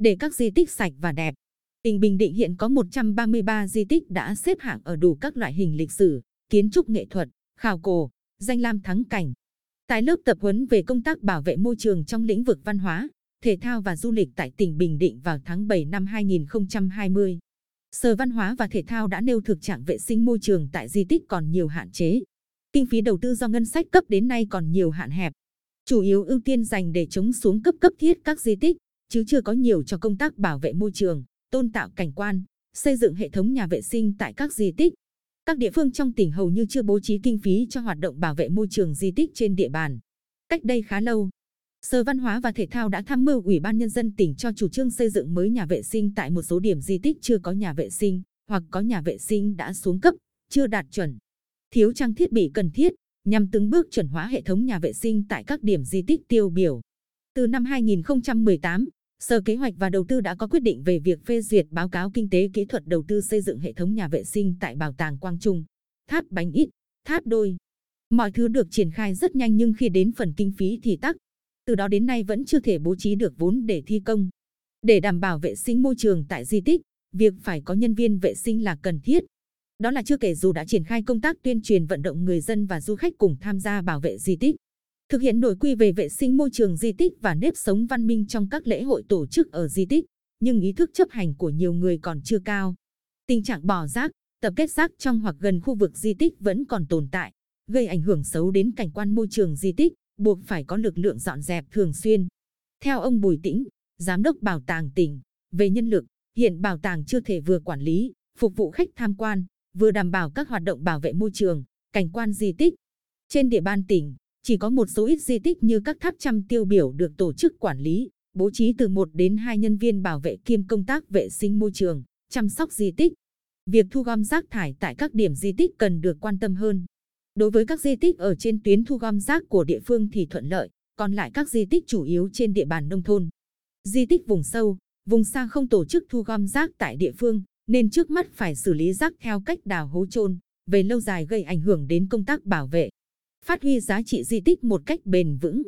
Để các di tích sạch và đẹp, tỉnh Bình Định hiện có 133 di tích đã xếp hạng ở đủ các loại hình lịch sử, kiến trúc nghệ thuật, khảo cổ, danh lam thắng cảnh. Tại lớp tập huấn về công tác bảo vệ môi trường trong lĩnh vực văn hóa, thể thao và du lịch tại tỉnh Bình Định vào tháng 7 năm 2020, Sở Văn hóa và Thể thao đã nêu thực trạng vệ sinh môi trường tại di tích còn nhiều hạn chế. Kinh phí đầu tư do ngân sách cấp đến nay còn nhiều hạn hẹp. Chủ yếu ưu tiên dành để chống xuống cấp cấp thiết các di tích, chứ chưa có nhiều cho công tác bảo vệ môi trường, tôn tạo cảnh quan, xây dựng hệ thống nhà vệ sinh tại các di tích. Các địa phương trong tỉnh hầu như chưa bố trí kinh phí cho hoạt động bảo vệ môi trường di tích trên địa bàn. Cách đây khá lâu, Sở Văn hóa và Thể thao đã tham mưu Ủy ban Nhân dân tỉnh cho chủ trương xây dựng mới nhà vệ sinh tại một số điểm di tích chưa có nhà vệ sinh hoặc có nhà vệ sinh đã xuống cấp, chưa đạt chuẩn, thiếu trang thiết bị cần thiết nhằm từng bước chuẩn hóa hệ thống nhà vệ sinh tại các điểm di tích tiêu biểu. Từ năm 2018, Sở Kế hoạch và Đầu tư đã có quyết định về việc phê duyệt báo cáo kinh tế kỹ thuật đầu tư xây dựng hệ thống nhà vệ sinh tại Bảo tàng Quang Trung, Tháp Bánh Ít, Tháp Đôi. Mọi thứ được triển khai rất nhanh nhưng khi đến phần kinh phí thì tắc. Từ đó đến nay vẫn chưa thể bố trí được vốn để thi công. Để đảm bảo vệ sinh môi trường tại di tích, việc phải có nhân viên vệ sinh là cần thiết. Đó là chưa kể dù đã triển khai công tác tuyên truyền vận động người dân và du khách cùng tham gia bảo vệ di tích thực hiện nội quy về vệ sinh môi trường di tích và nếp sống văn minh trong các lễ hội tổ chức ở di tích, nhưng ý thức chấp hành của nhiều người còn chưa cao. Tình trạng bỏ rác, tập kết rác trong hoặc gần khu vực di tích vẫn còn tồn tại, gây ảnh hưởng xấu đến cảnh quan môi trường di tích, buộc phải có lực lượng dọn dẹp thường xuyên. Theo ông Bùi Tĩnh, Giám đốc Bảo tàng tỉnh, về nhân lực, hiện bảo tàng chưa thể vừa quản lý, phục vụ khách tham quan, vừa đảm bảo các hoạt động bảo vệ môi trường, cảnh quan di tích. Trên địa bàn tỉnh, chỉ có một số ít di tích như các tháp trăm tiêu biểu được tổ chức quản lý, bố trí từ 1 đến 2 nhân viên bảo vệ kiêm công tác vệ sinh môi trường, chăm sóc di tích. Việc thu gom rác thải tại các điểm di tích cần được quan tâm hơn. Đối với các di tích ở trên tuyến thu gom rác của địa phương thì thuận lợi, còn lại các di tích chủ yếu trên địa bàn nông thôn. Di tích vùng sâu, vùng xa không tổ chức thu gom rác tại địa phương, nên trước mắt phải xử lý rác theo cách đào hố chôn, về lâu dài gây ảnh hưởng đến công tác bảo vệ phát huy giá trị di tích một cách bền vững.